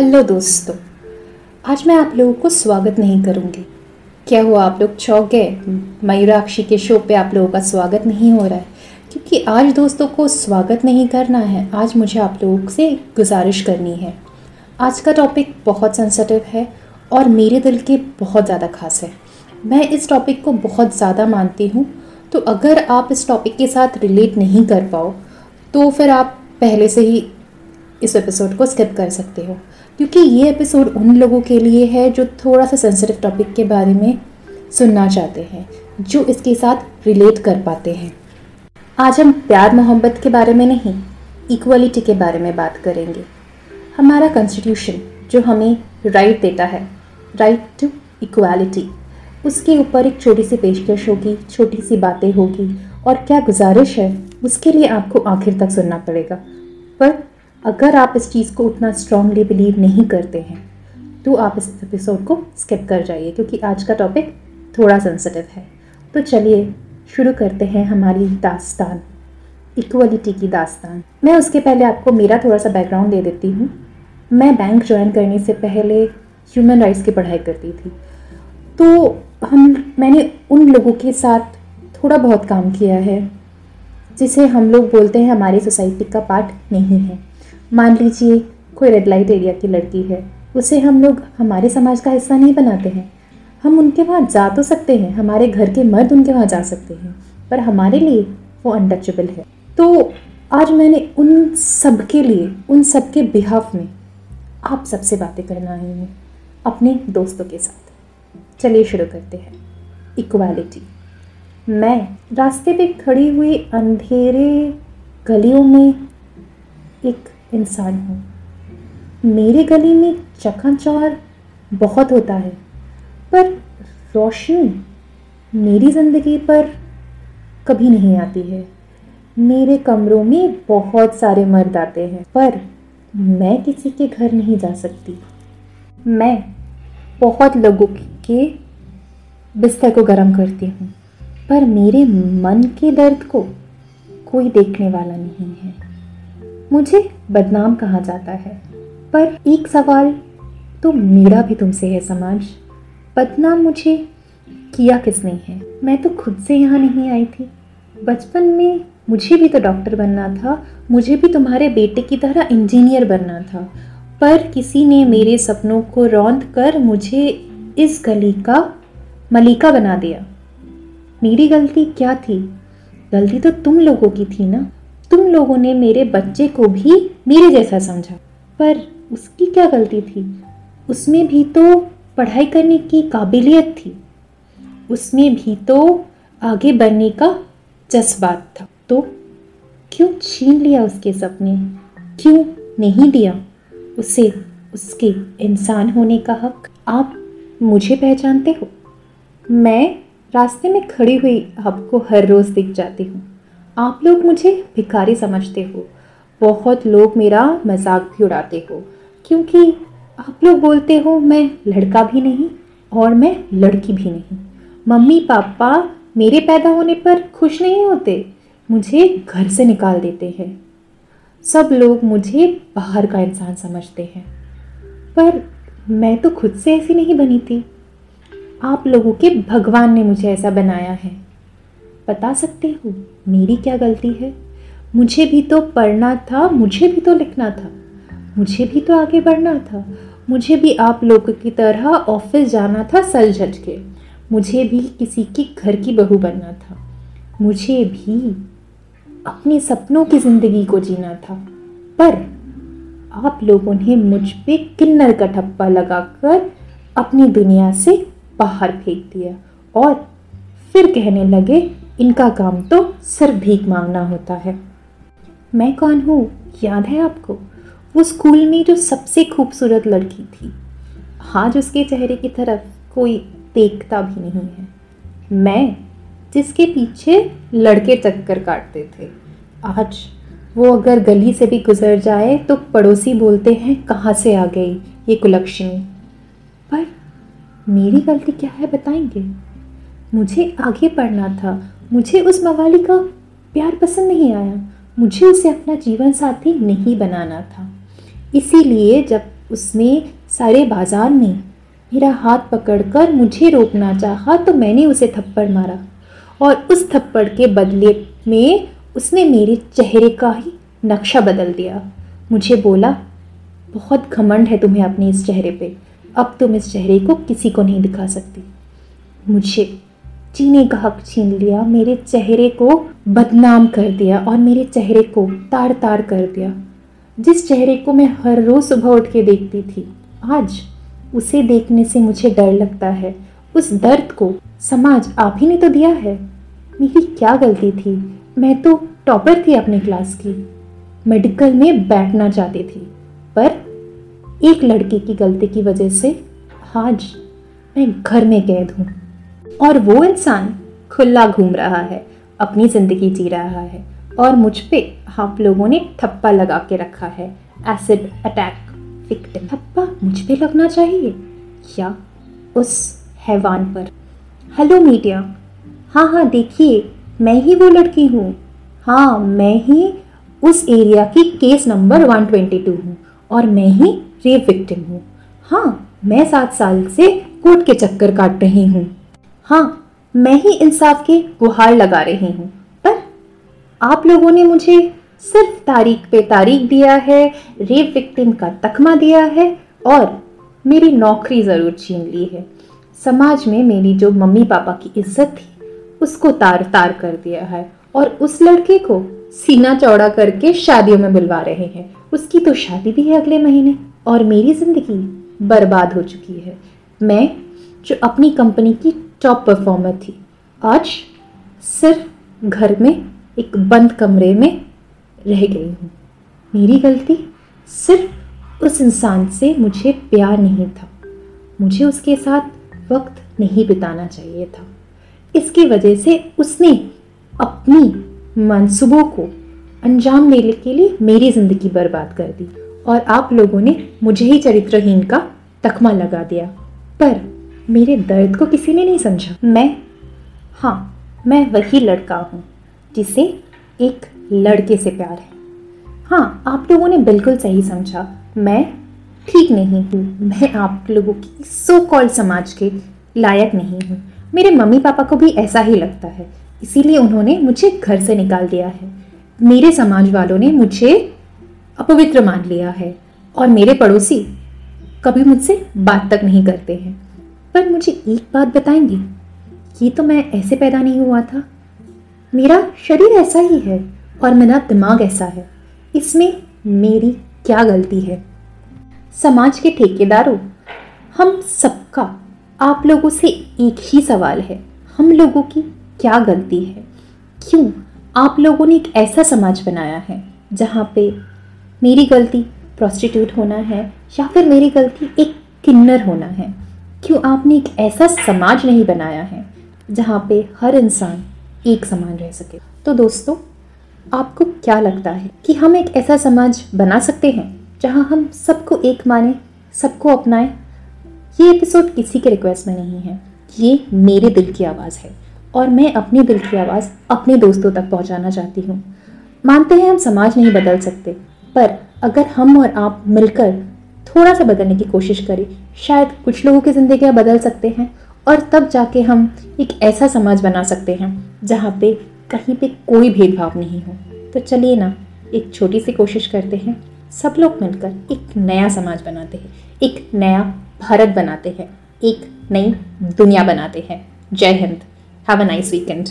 Hello दोस्तों। आज मैं आप लोगों को स्वागत नहीं करूँगी। क्या हुआ? आप लोग चौक गए? मयूराक्षी के शो पे आप लोगों का स्वागत नहीं हो रहा है। क्योंकि आज दोस्तों को स्वागत नहीं करना है। आज मुझे आप लोगों से गुजारिश करनी है। आज का टॉपिक बहुत सेंसिटिव है और मेरे दिल के बहुत ज़्यादा खास है। मैं इस टॉपिक को बहुत ज़्यादा मानती हूँ। तो अगर आप इस टॉपिक के साथ रिलेट नहीं कर पाओ तो फिर आप पहले से ही इस एपिसोड को स्किप कर सकते हो। क्योंकि ये एपिसोड उन लोगों के लिए है जो थोड़ा सा सेंसिटिव टॉपिक के बारे में सुनना चाहते हैं, जो इसके साथ रिलेट कर पाते हैं। आज हम प्यार मोहब्बत के बारे में नहीं इक्वलिटी के बारे में बात करेंगे। हमारा कॉन्स्टिट्यूशन जो हमें राइट देता है राइट टू इक्वालिटी उसके ऊपर एक छोटी सी पेशकश होगी, छोटी सी बातें होगी, और क्या गुजारिश है, उसके लिए आपको आखिर तक सुनना पड़ेगा। पर अगर आप इस चीज़ को उतना स्ट्रांगली बिलीव नहीं करते हैं तो आप इस एपिसोड को स्किप कर जाइए, क्योंकि आज का टॉपिक थोड़ा सेंसिटिव है। तो चलिए, शुरू करते हैं हमारी दास्तान इक्वलिटी की दास्तान। मैं उसके पहले आपको मेरा थोड़ा सा बैकग्राउंड दे देती हूँ। मैं बैंक ज्वाइन करने से पहले ह्यूमन राइट्स की पढ़ाई करती थी। तो हम, मैंने उन लोगों के साथ थोड़ा बहुत काम किया है, जिसे हम लोग बोलते हैं हमारी सोसाइटी का पार्ट नहीं है। मान लीजिए, कोई रेड लाइट एरिया की लड़की है, उसे हम लोग हमारे समाज का हिस्सा नहीं बनाते हैं। हम उनके वहाँ जा तो सकते हैं, हमारे घर के मर्द उनके वहाँ जा सकते हैं, पर हमारे लिए वो अनटचेबल है। तो आज मैंने उन सब के लिए, उन सब के बिहाफ में आप सबसे बातें करना आई हूँ, अपने दोस्तों के साथ। चलिए शुरू करते हैं। इक्वालिटी मैं रास्ते पे खड़ी हुई अंधेरे गलियों में एक इंसान हूँ। मेरे गली में चकाचौर बहुत होता है, पर रोशनी मेरी ज़िंदगी पर कभी नहीं आती है। मेरे कमरों में बहुत सारे मर्द आते हैं, पर मैं किसी के घर नहीं जा सकती। मैं बहुत लोगों के बिस्तर को गर्म करती हूँ, पर मेरे मन के दर्द को कोई देखने वाला नहीं है। मुझे बदनाम कहा जाता है। पर एक सवाल तो मेरा भी तुमसे है समाज। बदनाम मुझे किया किसने है? मैं तो खुद से यहाँ नहीं आई थी। बचपन में मुझे भी तो डॉक्टर बनना था। मुझे भी तुम्हारे बेटे की तरह इंजीनियर बनना था। पर किसी ने मेरे सपनों को रौंद कर मुझे इस गली का मलिका बना दिया। मेरी गलती क्या थी? गलती तो तुम लोगों की थी ना? तुम लोगों ने मेरे बच्चे को भी मेरे जैसा समझा। पर उसकी क्या गलती थी? उसमें भी तो पढ़ाई करने की काबिलियत थी। उसमें भी तो आगे बढ़ने का जज्बात था। तो क्यों छीन लिया उसके सपने? क्यों नहीं दिया उसे उसके इंसान होने का हक? आप मुझे पहचानते हो? मैं रास्ते में खड़ी हुई आपको हर रोज़ दिख जाती हूँ। आप लोग मुझे भिखारी समझते हो। बहुत लोग मेरा मज़ाक भी उड़ाते हो। क्योंकि आप लोग बोलते हो, मैं लड़का भी नहीं और मैं लड़की भी नहीं। मम्मी, पापा मेरे पैदा होने पर खुश नहीं होते। मुझे घर से निकाल देते हैं। सब लोग मुझे बाहर का इंसान समझते हैं। पर मैं तो खुद से ऐसी नहीं बनी थी। आप लोगों के भगवान ने मुझे ऐसा बनाया है। बता सकते हो? मेरी क्या गलती है? मुझे भी तो पढ़ना था, मुझे भी तो लिखना था। मुझे भी तो आगे बढ़ना था। मुझे भी आप लोगों की तरह ऑफ़िस जाना था सल झट के। मुझे भी किसी के घर की बहू बनना था। मुझे भी अपने सपनों की ज़िंदगी को जीना था। पर आप लोगों ने मुझ पे किन्नर का ठप्पा लगाकर अपनी दुनिया से बाहर फेंक दिया और फिर कहने लगे इनका काम तो सिर्फ़ भीख मांगना होता है। मैं कौन हूँ? याद है आपको? वो स्कूल में जो सबसे खूबसूरत लड़की थी। आज उसके चेहरे की तरफ़ कोई देखता भी नहीं है। मैं, जिसके पीछे लड़के चक्कर काटते थे। आज वो अगर गली से भी गुजर जाए तो पड़ोसी बोलते हैं, कहाँ से आ गई ये कुलक्षणी? पर मेरी गलती क्या है बताएँगे? मुझे आगे पढ़ना था। मुझे उस मवाली का प्यार पसंद नहीं आया। मुझे उसे अपना जीवन साथी नहीं बनाना था। इसीलिए जब उसने सारे बाज़ार में मेरा हाथ पकड़कर मुझे रोकना चाहा तो मैंने उसे थप्पड़ मारा। और उस थप्पड़ के बदले में उसने मेरे चेहरे का ही नक्शा बदल दिया। मुझे बोला, बहुत घमंड है तुम्हें अपने इस चेहरे पे। अब तुम इस चेहरे को किसी को नहीं दिखा सकती। मुझे जीने का हक छीन लिया, मेरे चेहरे को बदनाम कर दिया और मेरे चेहरे को तार तार कर दिया। जिस चेहरे को मैं हर रोज़ सुबह उठ के देखती थी, आज उसे देखने से मुझे डर लगता है। उस दर्द को समाज आप ही ने तो दिया है। मेरी क्या गलती थी? मैं तो टॉपर थी अपने क्लास की। मेडिकल में बैठना चाहती थी, पर एक लड़के की गलती की वजह से आज मैं घर में कैद हूँ। और वो इंसान खुला घूम रहा है, अपनी ज़िंदगी जी रहा है और मुझ पर आप लोगों ने थप्पा लगा के रखा है। एसिड अटैक विक्टिम थप्पा मुझ पर लगना चाहिए या उस हैवान पर? हेलो मीडिया हाँ हाँ देखिए, मैं ही वो लड़की हूँ। हाँ मैं ही उस एरिया की केस नंबर 122 हूँ और मैं ही रेप विक्टिम हूँ। हाँ मैं सात साल से कोर्ट के चक्कर काट रही हूँ। हाँ मैं ही इंसाफ की गुहार लगा रही हूँ, पर आप लोगों ने मुझे सिर्फ़ तारीख पे तारीख दिया है, रेप विक्टिम का तकमा दिया है और मेरी नौकरी ज़रूर छीन ली है। समाज में मेरी जो मम्मी पापा की इज़्ज़त थी, उसको तार तार कर दिया है और उस लड़के को सीना चौड़ा करके शादियों में बुलवा रहे हैं। उसकी तो शादी भी है अगले महीने और मेरी ज़िंदगी बर्बाद हो चुकी है। मैं जो अपनी कंपनी की टॉप परफॉर्मर थी। आज सिर्फ़ घर में एक बंद कमरे में रह गई हूँ। मेरी गलती सिर्फ़ उस इंसान से मुझे प्यार नहीं था। मुझे उसके साथ वक्त नहीं बिताना चाहिए था। इसकी वजह से उसने अपनी मंसूबों को अंजाम देने के लिए मेरी ज़िंदगी बर्बाद कर दी और आप लोगों ने मुझे ही चरित्रहीन का तकमा लगा दिया। पर मेरे दर्द को किसी ने नहीं समझा। मैं हाँ मैं वही लड़का हूँ, जिसे एक लड़के से प्यार है। हाँ आप लोगों ने बिल्कुल सही समझा। मैं ठीक नहीं हूँ। मैं आप लोगों की सो कॉल समाज के लायक नहीं हूँ। मेरे मम्मी पापा को भी ऐसा ही लगता है। इसीलिए उन्होंने मुझे घर से निकाल दिया है। मेरे समाज वालों ने मुझे अपवित्र मान लिया है। और मेरे पड़ोसी कभी मुझसे बात तक नहीं करते हैं। पर मुझे एक बात बताएँगे? ये तो मैं ऐसे पैदा नहीं हुआ था। मेरा शरीर ऐसा ही है और मेरा दिमाग ऐसा है। इसमें मेरी क्या गलती है? समाज के ठेकेदारों, हम सबका, आप लोगों से एक ही सवाल है। हम लोगों की क्या गलती है? क्यों आप लोगों ने एक ऐसा समाज बनाया है जहाँ पे मेरी गलती प्रोस्टिट्यूट होना है या फिर मेरी गलती एक किन्नर होना है? क्यों आपने एक ऐसा समाज नहीं बनाया है जहाँ पे हर इंसान एक समान रह सके? तो दोस्तों, आपको क्या लगता है कि हम एक ऐसा समाज बना सकते हैं जहाँ हम सबको एक माने, सबको अपनाएँ? ये एपिसोड किसी के रिक्वेस्ट में नहीं है। ये मेरे दिल की आवाज़ है और मैं अपने दिल की आवाज़ अपने दोस्तों तक पहुँचाना चाहती हूँ। मानते हैं हम समाज नहीं बदल सकते, पर अगर हम और आप मिलकर थोड़ा सा बदलने की कोशिश करें। शायद कुछ लोगों की ज़िंदगियाँ बदल सकते हैं और तब जाके हम एक ऐसा समाज बना सकते हैं जहाँ पे कहीं पे कोई भेदभाव नहीं हो। तो चलिए ना, एक छोटी सी कोशिश करते हैं। सब लोग मिलकर एक नया समाज बनाते हैं, एक नया भारत बनाते हैं, एक नई दुनिया बनाते हैं। जय Hind. Have a nice weekend